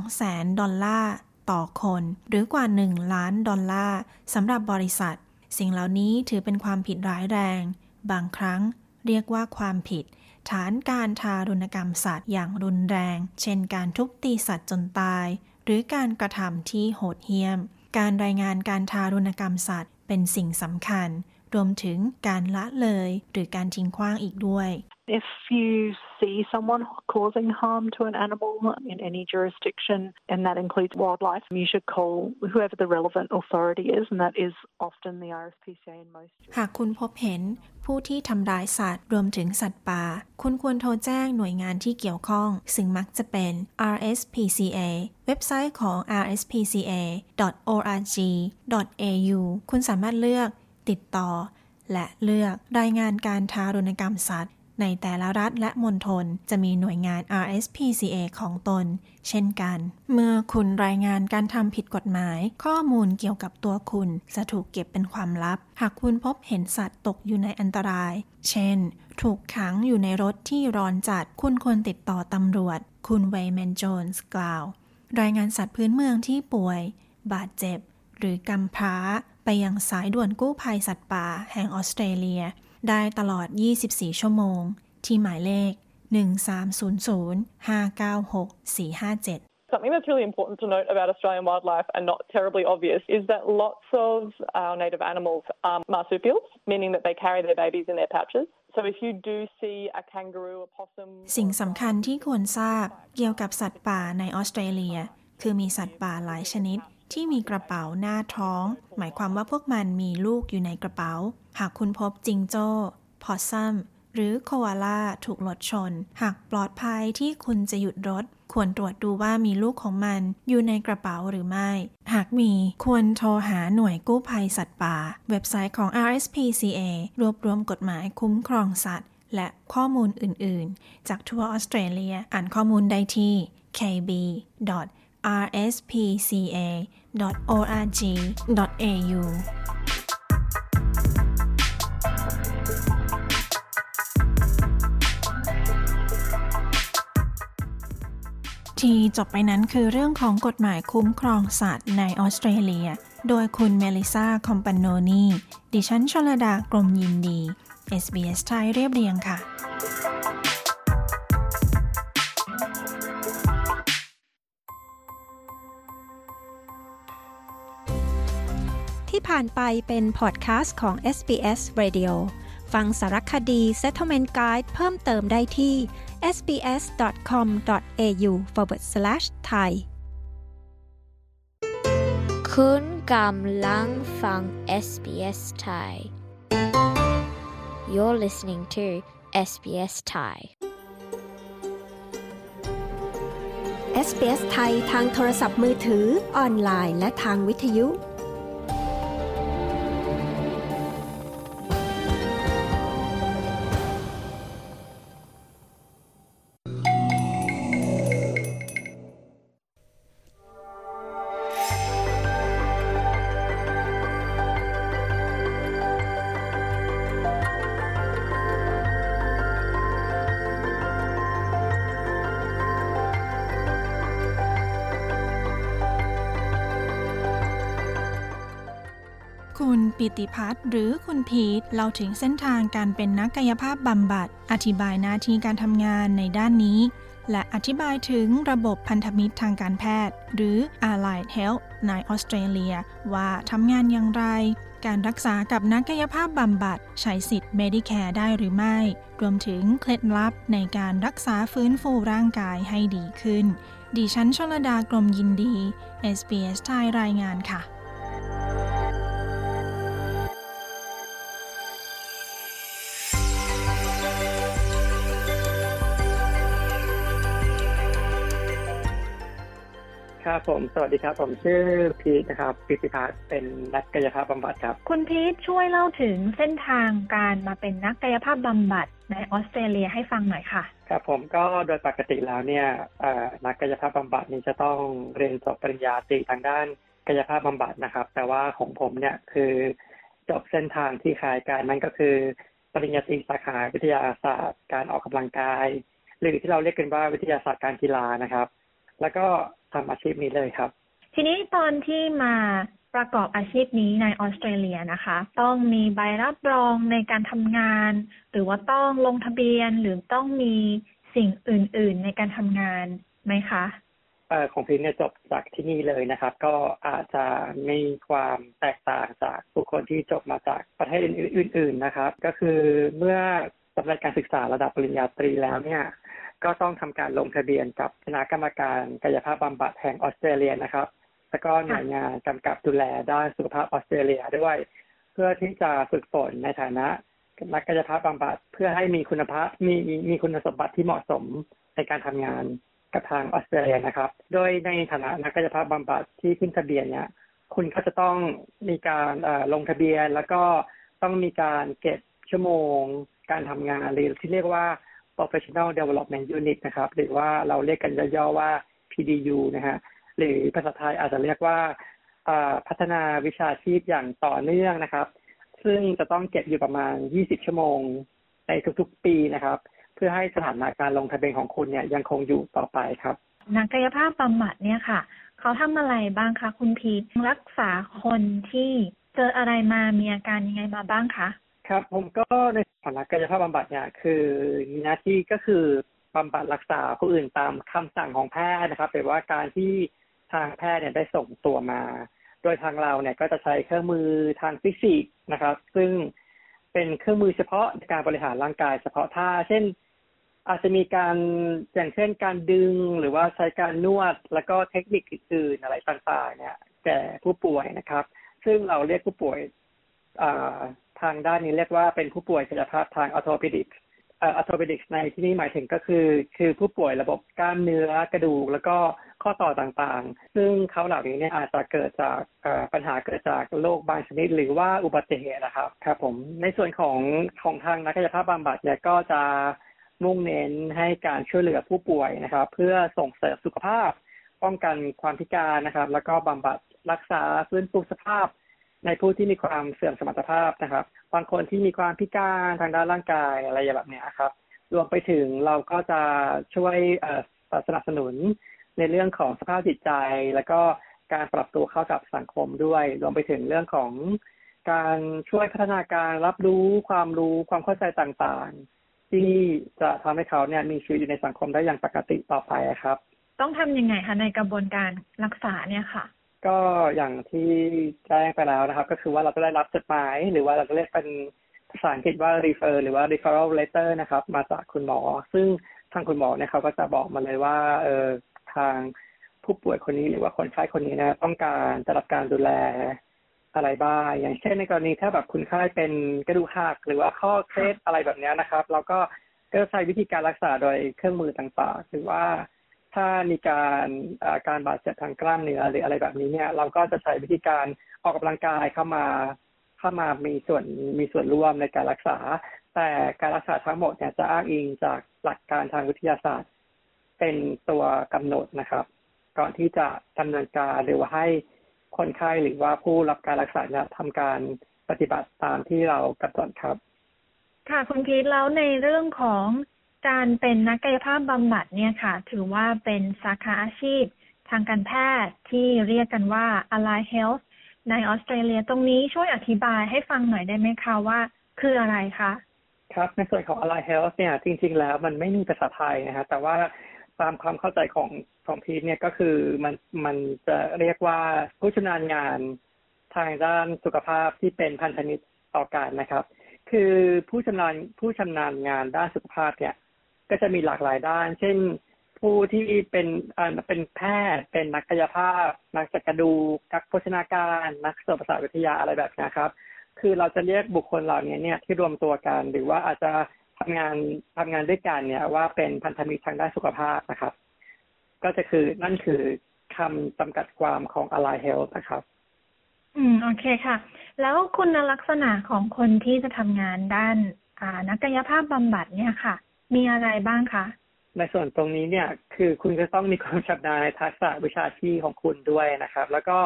200,000 ดอลลาร์ต่อคน หรือกว่า 1 ล้านดอลลาร์สำหรับบริษัท สิ่งเหล่านี้ถือเป็นความผิดร้ายแรง บางครั้งเรียกว่าความผิด ฐานการทารุณกรรมสัตว์อย่างรุนแรง เช่นการทุบตีสัตว์จนตาย หรือการกระทำที่โหดเหี้ยม การรายงานการทารุณกรรมสัตว์ เป็นสิ่งสำคัญ รวมถึงการละเลย หรือการทิ้งขว้างอีกด้วย If you see someone causing harm to an animal in any jurisdiction, and that includes wildlife, you should call whoever the relevant authority is, and that is often the RSPCA in most. หากคุณพบเห็นผู้ที่ทำร้ายสัตว์รวมถึงสัตว์ป่า คุณควรโทรแจ้งหน่วยงานที่เกี่ยวข้อง ซึ่งมักจะเป็น RSPCA เว็บไซต์ของ rspca.org.au คุณสามารถเลือกติดต่อ และเลือกรายงานการทารุณกรรมสัตว์ ในแต่ละรัฐและมณฑลจะมีหน่วยงาน RSPCA ของตน เช่นกัน เมื่อคุณรายงานการทำผิดกฎหมาย ข้อมูลเกี่ยวกับตัวคุณ จะถูกเก็บเป็นความลับ หากคุณพบเห็นสัตว์ตกอยู่ในอันตราย เช่น ถูกขังอยู่ในรถที่ร้อนจัด คุณควรติดต่อตำรวจ คุณเวย์แมนโจนส์กล่าว รายงานสัตว์พื้นเมืองที่ป่วย บาดเจ็บ หรือกำพร้าไปยังสายด่วนกู้ภัยสัตว์ป่าแห่งออสเตรเลีย ได้ตลอด 24 ชั่วโมง ที่หมายเลข 1300 596 457 Something that's really important to note about Australian wildlife and not terribly obvious is that lots of our native animals are marsupials, meaning that they carry their babies in their pouches. So if you do see a kangaroo, a possum... สิ่งสำคัญที่ควรทราบเกี่ยวกับสัตว์ป่าในออสเตรเลีย คือมีสัตว์ป่าหลายชนิดที่มีกระเป๋าหน้าท้อง หมายความว่าพวกมันมีลูกอยู่ในกระเป๋า หากคุณพบจิงโจ้พอซัมหรือโคอาล่าถูกรถชน หากปลอดภัยที่คุณจะหยุดรถ ควรตรวจดูว่ามีลูกของมันอยู่ในกระเป๋าหรือไม่ หากมีควรโทรหาหน่วยกู้ภัยสัตว์ป่า เว็บไซต์ของ RSPCA รวบรวมกฎหมายคุ้มครองสัตว์ และข้อมูลอื่น ๆ จากทั่วออสเตรเลีย อ่านข้อมูลได้ที่ kb.rspca.org.au ที่จบไปนั้นคือเรื่องของกฎหมายคุ้มครองสัตว์ในออสเตรเลีย โดยคุณเมลิซาคอมปานโนนีดิฉันชลดากรมยินดี SBS ไทยเรียบเรียงค่ะ ที่ผ่านไปเป็นพอดแคสต์ของ SBS Radio ฟังสารคดี Settlement Guide เพิ่มเติมได้ที่ sbs.com.au forward slash thai คุณกำลังฟัง SBS Thai You're listening to SBS Thai SBS ไทยทางโทรศัพท์มือถือ ออนไลน์ และทางวิทยุ ปิติพัฒน์หรือคุณพีทเล่าถึงเส้นทางการเป็นนักกายภาพบำบัด อธิบายหน้าที่การทำงานในด้านนี้ และอธิบายถึงระบบพันธมิตรทางการแพทย์ หรือ Allied Health ในออสเตรเลีย ว่าทำงานอย่างไร การรักษากับนักกายภาพบำบัดใช้สิทธิ์ Medicare ได้หรือไม่ รวมถึงเคล็ดลับในการรักษาฟื้นฟูร่างกายให้ดีขึ้น ดิฉันชลดากรมยินดี SBS ไทยรายงานค่ะ ครับผมสวัสดีครับ ผมชื่อพีทนะครับปิติพัฒน์เป็นนักกายภาพบำบัดครับ คุณพีทช่วยเล่าถึงเส้นทางการมาเป็นนักกายภาพบำบัดในออสเตรเลียให้ฟังหน่อยค่ะ ครับผมก็โดยปกติแล้วเนี่ยเอ่อนักกายภาพบำบัดนี่จะต้องเรียนจบปริญญาตรีทางด้านกายภาพบำบัดนะครับ แต่ว่าของผมเนี่ยคือจบเส้นทางที่คล้ายกันนั่นก็คือ ปริญญาตรีสาขาวิทยาศาสตร์การออกกำลังกาย หรือที่เราเรียกกันว่าวิทยาศาสตร์การกีฬานะครับ แล้วก็ ทำอาชีพนี้เลยครับ ทีนี้ตอนที่มาประกอบอาชีพนี้ในออสเตรเลียนะคะ ต้องมีใบรับรองในการทำงาน หรือว่าต้องลงทะเบียนหรือต้องมีสิ่งอื่น ๆ ในการทำงานไหมคะเอ่อของพีทเนี่ยจบจากที่นี่เลยนะครับ ก็อาจจะมีความแตกต่างจากบุคคลที่จบมาจากประเทศอื่นๆนะครับ ก็คือเมื่อสำเร็จการศึกษาระดับปริญญาตรีแล้วเนี่ย ก็ต้องทำการลงทะเบียนกับคณะกรรมการกายภาพบำบัดแห่งออสเตรเลียนะครับ แล้วก็หน่วยงานกำกับดูแลด้านสุขภาพออสเตรเลียด้วย เพื่อที่จะฝึกฝนในฐานะนักกายภาพบำบัดเพื่อให้มีคุณภาพมีมีมีคุณสมบัติที่เหมาะสมในการทำงานกับทางออสเตรเลียนะครับ โดยในฐานะนักกายภาพบำบัดที่ขึ้นทะเบียนเนี่ยคุณก็จะต้องมีการลงทะเบียนแล้วก็ต้องมีการเก็บชั่วโมง การทำงานหรือที่เรียกว่า professional development unit นะครับ หรือว่าเราเรียกกันย่อๆว่า PDU นะฮะหรือภาษาไทยอาจจะเรียกว่าพัฒนาวิชาชีพอย่างต่อเนื่องนะครับ ซึ่งจะต้องเก็บอยู่ประมาณ 20 ชั่วโมงในทุกๆ ปีนะครับ เพื่อให้สถานะการลงทะเบียนของคุณเนี่ยยังคงอยู่ต่อไปครับนักกายภาพบำบัดเนี่ยค่ะ เขาทำอะไรบ้างคะคุณพีทรักษาคนที่เจออะไรมามีอาการยังไงมาบ้างคะ ครับผมก็ในฐานะกายภาพบำบัดเนี่ยคือมีหน้าที่ก็คือบำบัดรักษาผู้อื่นตามคำสั่งของแพทย์นะครับหรือว่าการที่ทางแพทย์เนี่ยได้ส่งตัวมา โดยทางเราเนี่ยก็จะใช้เครื่องมือทางฟิสิกส์นะครับ ซึ่งเป็นเครื่องมือเฉพาะในการบริหารร่างกายเฉพาะท่า เช่น อาจจะมีการอย่างเช่นการดึงหรือว่าใช้การนวด แล้วก็เทคนิคอื่นๆอะไรต่างๆ เนี่ยแก่ผู้ป่วยนะครับ ซึ่งเราเรียกผู้ป่วย ทางด้านนี้เรียกว่าเป็นผู้ป่วยกายภาพทางออโทปิดิกออโทปิดิกในที่นี้หมายถึงก็คือ คือผู้ป่วยระบบกล้ามเนื้อกระดูก แล้วก็ข้อต่อต่างๆ ซึ่งเขาเหล่านี้เนี่ยอาจจะเกิดจากปัญหาเกิดจากโรคบางชนิด หรือว่าอุบัติเหตุนะครับครับผมในส่วนของของทางนักกายภาพบำบัดเนี่ยก็จะมุ่งเน้นให้การช่วยเหลือผู้ป่วยนะครับ เพื่อส่งเสริมสุขภาพ ป้องกันความพิการนะครับ แล้วก็บำบัดรักษาฟื้นฟูสภาพ ในผู้ที่มีความเสื่อมสมรรถภาพนะครับบางคนที่มีความพิการทางด้านร่างกายอะไรแบบนี้ครับ รวมไปถึงเราก็จะช่วยสนับสนุนในเรื่องของสภาพจิตใจ แล้วก็การปรับตัวเข้ากับสังคมด้วย รวมไปถึงเรื่องของการช่วยพัฒนาการรับรู้ความรู้ความเข้าใจต่างๆ ที่จะทำให้เขาเนี่ยมีชีวิตอยู่ในสังคมได้อย่างปกติต่อไปครับ ต้องทํำยังไงคะในกระบวนการรักษาเนี่ยค่ะ ก็อย่างที่แจ้งไปแล้วนะครับ ก็คือว่าเราจะได้รับจดหมาย หรือว่าเราจะเรียกเป็นภาษาอังกฤษว่า refer หรือว่า referral letter นะครับ มาจากคุณหมอ ซึ่งทางคุณหมอเนี่ยเขาก็จะบอกมาเลยว่าเออทางผู้ป่วยคนนี้หรือว่าคนไข้คนนี้นะ ต้องการจะรับการดูแลอะไรบ้างอย่างเช่นในกรณีถ้าแบบคุณไข้เป็นกระดูกหักหรือว่าข้อเคล็ดอะไรแบบนี้นะครับ เราก็ก็ใช้วิธีการรักษาโดยเครื่องมือต่างๆหรือว่า ถ้ามีการการบาดเจ็บทางกล้ามเนื้อหรืออะไรแบบนี้เนี่ย เราก็จะใช้วิธีการออกกำลังกายเข้ามาเข้ามามีส่วนมีส่วนร่วมในการรักษา แต่การรักษาทั้งหมดเนี่ยจะอ้างอิงจากหลักการทางวิทยาศาสตร์ เป็นตัวกำหนดนะครับ ก่อนที่จะดำเนินการหรือว่าให้คนไข้หรือว่าผู้รับการรักษาเนี่ยทำการปฏิบัติตามที่เรากำหนดครับ ค่ะคุณพีทแล้วในเรื่องของ การเป็นนักกายภาพบำบัดเนี่ยค่ะ ถือว่าเป็นสาขาอาชีพทางการแพทย์ที่เรียกกันว่า Ally Health ในออสเตรเลียตรงนี้ช่วยอธิบายให้ฟังหน่อยได้ไหมคะว่าคืออะไรคะครับในส่วนของ Ally Health เนี่ยจริง ๆ แล้วมันไม่มีภาษาไทยนะฮะแต่ว่าตามความเข้าใจของของพีทเนี่ยก็คือมันมันจะเรียกว่าผู้ชำนาญงานทางด้านสุขภาพที่เป็นพันธมิตรต่อการนะครับ คือผู้ชำนาญผู้ชำนาญงานด้านสุขภาพเนี่ย ก็จะมีหลากหลายด้าน เช่น ผู้ที่เป็นเป็นแพทย์ เป็นนักกายภาพ นักจักรดูนักโภชนาการ นักเสริมประสาทวิทยาอะไรแบบนี้ครับ คือเราจะเรียกบุคคลเหล่านี้เนี่ยที่รวมตัวกัน หรือว่าอาจจะทำงานทำงานด้วยกันเนี่ยว่าเป็นพันธมิตรทางด้านสุขภาพนะครับ ก็จะคือนั่นคือคำจำกัดความของ Ally Health นะครับ อืม โอเคค่ะ แล้วคุณลักษณะของคนที่จะทำงานด้าน อ่านักกายภาพบำบัดเนี่ยค่ะ มีอะไรบ้างคะในส่วนตรงนี้เนี่ยคือคุณจะต้องมีความชำนาญในทักษะวิชาชีพของคุณด้วยนะครับ แล้วก็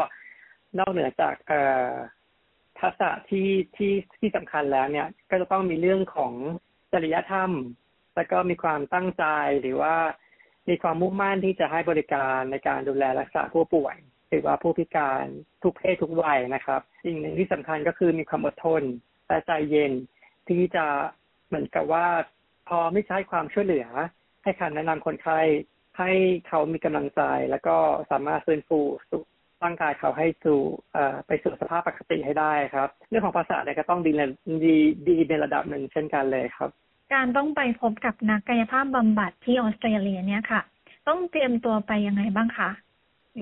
นอกเหนือจากเอ่อทักษะที่ที่ที่สำคัญแล้วเนี่ย ก็จะต้องมีเรื่องของจริยธรรม แล้วก็มีความตั้งใจหรือว่ามีความมุ่งมั่นที่จะให้บริการในการดูแลรักษาผู้ป่วย หรือว่าผู้พิการทุกเพศทุกวัยนะครับสิ่งหนึ่งที่สำคัญก็คือมีความอดทนและใจเย็นที่จะเหมือนกับว่า พอไม่ใช้ความช่วยเหลือ ให้คำแนะนำคนไข้ให้เขามีกำลังใจ แล้วก็สามารถฟื้นฟูร่างกายเขาให้สู่ไปสู่สภาพปกติให้ได้ครับ เรื่องของภาษาเนี่ยก็ต้องดีดีดีในระดับหนึ่งเช่นกันเลยครับ การต้องไปพบกับนักกายภาพบำบัดที่ออสเตรเลียเนี่ยค่ะ ต้องเตรียมตัวไปยังไงบ้างคะ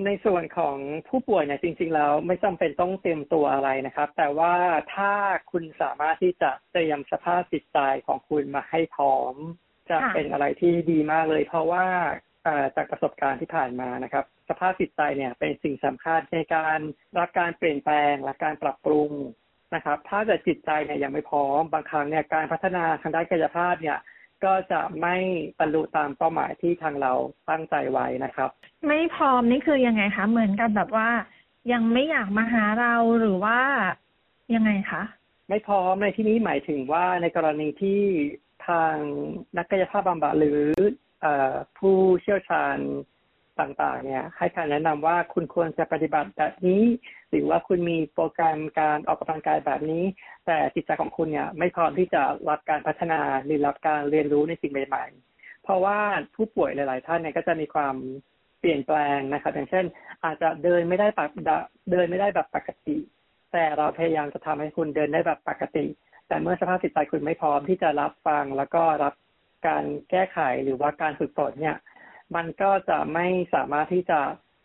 ในส่วนของผู้ป่วยเนี่ยจริง ๆ แล้วไม่จำเป็นต้องเตรียมตัวอะไรนะครับ แต่ว่าถ้าคุณสามารถที่จะเตรียมสภาพจิตใจของคุณมาให้พร้อม จะเป็นอะไรที่ดีมากเลย เพราะว่าจากประสบการณ์ที่ผ่านมานะครับ สภาพจิตใจเนี่ยเป็นสิ่งสำคัญในการรับการเปลี่ยนแปลงและการปรับปรุงนะครับ ถ้าเกิดจิตใจเนี่ยยังไม่พร้อมบางครั้งเนี่ยการพัฒนาทางด้านกายภาพเนี่ย ก็จะไม่บรรลุตามเป้าหมายที่ทางเราตั้งใจไว้นะครับ ไม่พร้อมนี่คือยังไงคะ เหมือนกับแบบว่า ยังไม่อยากมาหาเราหรือว่ายังไงคะ ไม่พร้อมในที่นี้หมายถึงว่าในกรณีที่ทางนักกายภาพบำบัดหรือผู้เชี่ยวชาญ ต่างๆ เนี่ย ให้คำแนะนำว่าคุณควรจะปฏิบัติแบบนี้ หรือว่าคุณมีโปรแกรมการออกกำลังกายแบบนี้ แต่จิตใจของคุณเนี่ยไม่พร้อมที่จะรับการพัฒนาหรือรับการเรียนรู้ในสิ่งใหม่ ๆ เพราะว่าผู้ป่วยหลาย ๆ ท่านเนี่ยก็จะมีความเปลี่ยนแปลงนะครับ อย่างเช่น อาจจะเดินไม่ได้ปกเดินไม่ได้แบบปกติ แต่เราพยายามจะทำให้คุณเดินได้แบบปกติ แต่เมื่อสภาพจิตใจคุณไม่พร้อมที่จะรับฟังแล้วก็รับการแก้ไขหรือว่าการฝึกฝนเนี่ย มันก็จะไม่สามารถที่จะ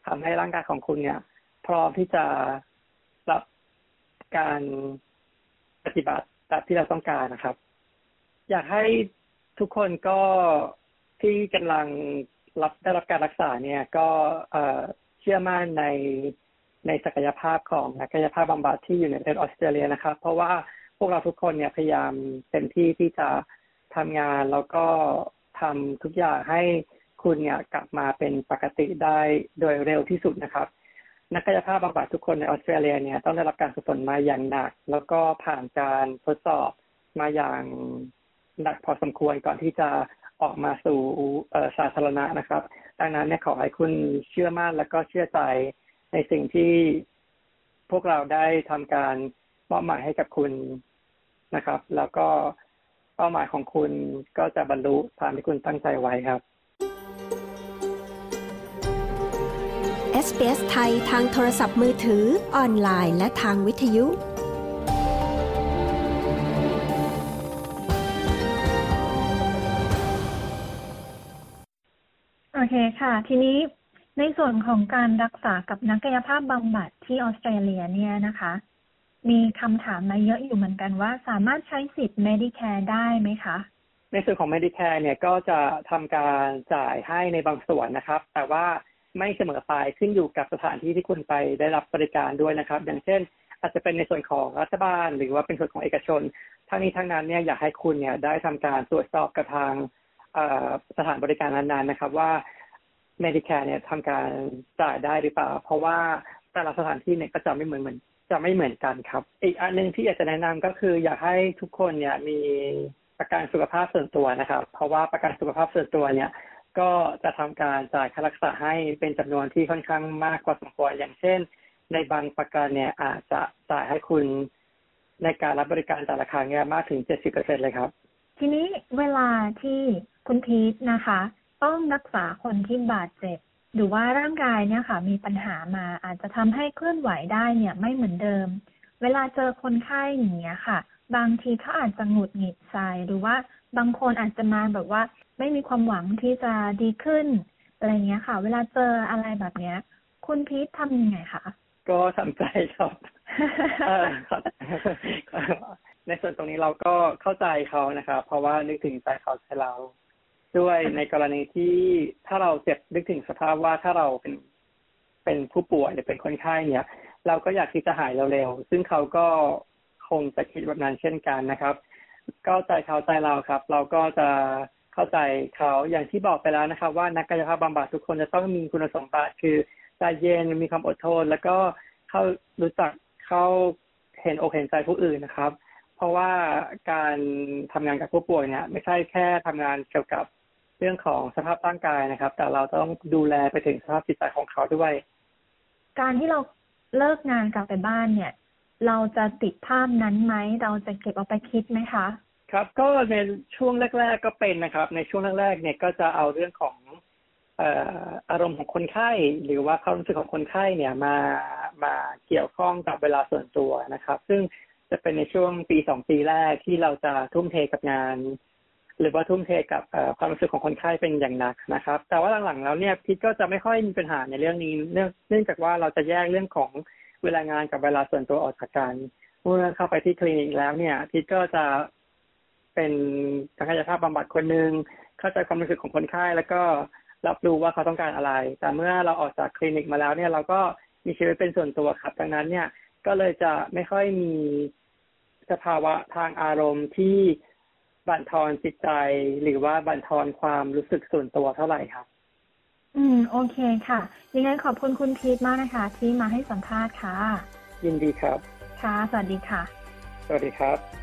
ทำให้ร่างกายของคุณเนี่ย พร้อมที่จะรับการปฏิบัติแบบที่เราต้องการนะครับ อยากให้ทุกคนก็ที่กำลังรับได้รับการรักษาเนี่ย ก็เชื่อมั่นในในศักยภาพของนักกายภาพบำบัดที่อยู่ในประเทศออสเตรเลียนะครับ เพราะว่าพวกเราทุกคนเนี่ยพยายามเต็มที่ที่จะทำงานแล้วก็ทำทุกอย่างให้ คุณเนี่ยกลับมาเป็นปกติได้โดยเร็วที่สุดนะครับ นักกายภาพบำบัดทุกคนในออสเตรเลียเนี่ยต้องได้รับการฝึกฝนมาอย่างหนัก แล้วก็ผ่านการทดสอบมาอย่างหนักพอสมควรก่อนที่จะออกมาสู่สาธารณะนะครับ ดังนั้นเนี่ยขอให้คุณเชื่อมั่นแล้วก็เชื่อใจในสิ่งที่พวกเราได้ทำการมอบหมายให้กับคุณนะครับ แล้วก็เป้าหมายของคุณก็จะบรรลุตามที่คุณตั้งใจไว้ครับ SBS ไทยทางโทรศัพท์มือถือ ออนไลน์ และทางวิทยุ โอเคค่ะ ทีนี้ในส่วนของการรักษากับนักกายภาพบำบัดที่ออสเตรเลียเนี่ยนะคะ มีคำถามมาเยอะอยู่เหมือนกันว่าสามารถใช้สิทธิ์ Medicare ได้ไหมคะในส่วนของ Medicare เนี่ยก็จะทำการจ่ายให้ในบางส่วนนะครับ แต่ว่า ไม่เสมอไปขึ้นอยู่กับสถานที่ที่คุณไปได้รับบริการด้วยนะครับ อย่างเช่น อาจจะเป็นในส่วนของรัฐบาล หรือว่าเป็นส่วนของเอกชนทั้งนี้ทั้งนั้นเนี่ยอยากให้คุณเนี่ยได้ทำการตรวจสอบกับทางสถานบริการนั้นๆนะครับว่า Medicare เนี่ยทำการจ่ายได้หรือเปล่า เพราะว่าแต่ละสถานที่เนี่ยก็จะไม่เหมือนเหมือนจะไม่เหมือนกันครับ อีกอันหนึ่งที่อยากจะแนะนำก็คือ อยากให้ทุกคนเนี่ยมีประกันสุขภาพส่วนตัวนะครับ เพราะว่าประกันสุขภาพส่วนตัวเนี่ย ก็จะทำการจ่ายค่ารักษาให้เป็นจำนวนที่ค่อนข้างมากกว่าสมควรอย่างเช่น ในบางประกันเนี่ยอาจจะจ่ายให้คุณในการรับบริการแต่ละครั้งเนี่ยมากถึงเจ็ดสิบเปอร์เซ็นเลยครับ ทีนี้เวลาที่คุณพีทนะคะ ต้องรักษาคนที่บาดเจ็บ หรือว่าร่างกายเนี่ยค่ะ มีปัญหามาอาจจะทำให้เคลื่อนไหวได้เนี่ยไม่เหมือนเดิม เวลาเจอคนไข้อย่างเงี้ยค่ะ บางทีเขาอาจจะหงุดหงิดใจหรือว่าบางคนอาจจะมาแบบว่า ไม่มีความหวังที่จะดีขึ้นอะไรเงี้ยค่ะ เวลาเจออะไรแบบเนี้ย คุณพีททำยังไงคะก็ทำใจครับในส่วนตรงนี้เราก็เข้าใจเขานะครับเพราะว่านึกถึงใจเขาใจเรา ด้วยในกรณีที่ถ้าเราเจ็บนึกถึงสภาพว่าถ้าเราเป็นเป็นผู้ป่วยหรือเป็นคนไข้เนี่ย เราก็อยากที่จะหายเร็วๆซึ่งเขาก็คงจะคิดแบบนั้นเช่นกันนะครับ ก็ใจเขาใจเราครับ เราก็จะ เข้าใจเขาอย่างที่บอกไปแล้วนะครับว่านักกายภาพบำบัดทุกคนจะต้องมีคุณสมบัติคือใจเย็นมีความอดทน แล้วก็เข้ารู้จักเข้าเห็นอกเห็นใจผู้อื่นนะครับ เพราะว่าการทำงานกับผู้ป่วยเนี่ยไม่ใช่แค่ทำงานเกี่ยวกับเรื่องของสภาพร่างกายนะครับ แต่เราต้องดูแลไปถึงสภาพจิตใจของเขาด้วย การที่เราเลิกงานกลับไปบ้านเนี่ย เราจะติดภาพนั้นไหมเราจะเก็บเอาไปคิดไหมคะ ครับก็ในช่วงแรก ๆ ก็เป็นนะครับ ในช่วงแรกๆเนี่ยก็จะเอาเรื่องของอารมณ์ของคนไข้หรือว่าความรู้สึกของคนไข้เนี่ยมามาเกี่ยวข้องกับเวลาส่วนตัวนะครับ ซึ่งจะเป็นในช่วงปีสองปีแรกที่เราจะทุ่มเทกับงาน หรือว่าทุ่มเทกับความรู้สึกของคนไข้เป็นอย่างหนักนะครับ แต่ว่าหลังๆแล้วเนี่ยพิทก็จะไม่ค่อยมีปัญหาในเรื่องนี้ เนื่องเนื่องจากว่าเราจะแยกเรื่องของเวลางานกับเวลาส่วนตัวออกจากกันเมื่อเข้าไปที่คลินิกแล้วเนี่ยพิทก็จะ เป็นนักกายภาพบำบัดคนหนึ่งเข้าใจความรู้สึกของคนไข้แล้วก็รับรู้ว่าเขาต้องการอะไร แต่เมื่อเราออกจากคลินิกมาแล้วเนี่ยเราก็มีชีวิตเป็นส่วนตัวครับ ดังนั้นเนี่ยก็เลยจะไม่ค่อยมีสภาวะทางอารมณ์ที่บั่นทอนจิตใจ หรือว่าบั่นทอนความรู้สึกส่วนตัวเท่าไหร่ครับ อืม โอเคค่ะ ยังไงขอบคุณคุณพีทมากนะคะ ที่มาให้สัมภาษณ์ค่ะ ยินดีครับ ค่ะ สวัสดีค่ะ สวัสดีครับ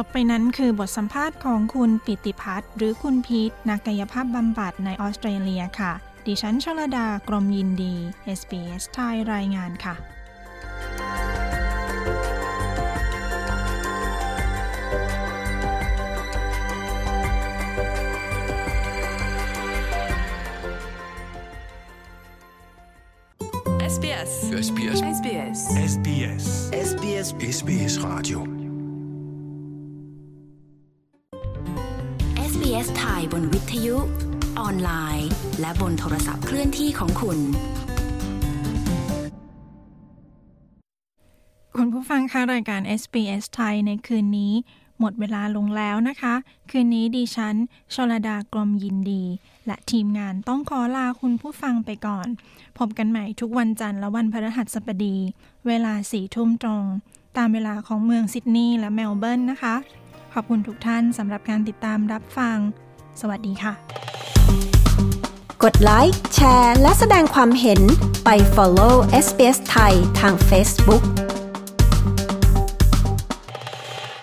จบไปนั้นคือบทสัมภาษณ์ของคุณปิติพัฒน์หรือคุณพีทนักกายภาพบำบัดในออสเตรเลียค่ะ ดิฉันชลดากรมยินดี SBS ไทยรายงานค่ะ SBS SBS SBS SBS SBS SBS Radio บนวิทยุ ออนไลน์ และบนโทรศัพท์เคลื่อนที่ของคุณ คุณผู้ฟังคะรายการ SBS ไทยในคืนนี้ หมดเวลาลงแล้วนะคะ คืนนี้ดิฉัน ชลดากรมยินดี และทีมงานต้องขอลาคุณผู้ฟังไปก่อน พบกันใหม่ทุกวันจันทร์และวันพฤหัสบดี เวลาสี่ทุ่มตรง ตามเวลาของเมืองซิดนีย์และเมลเบิร์นนะคะขอบคุณทุกท่านสำหรับการติดตามรับฟัง สวัสดีค่ะ กดไลค์แชร์ และแสดงความเห็นไป follow SBS ไทยทาง Facebook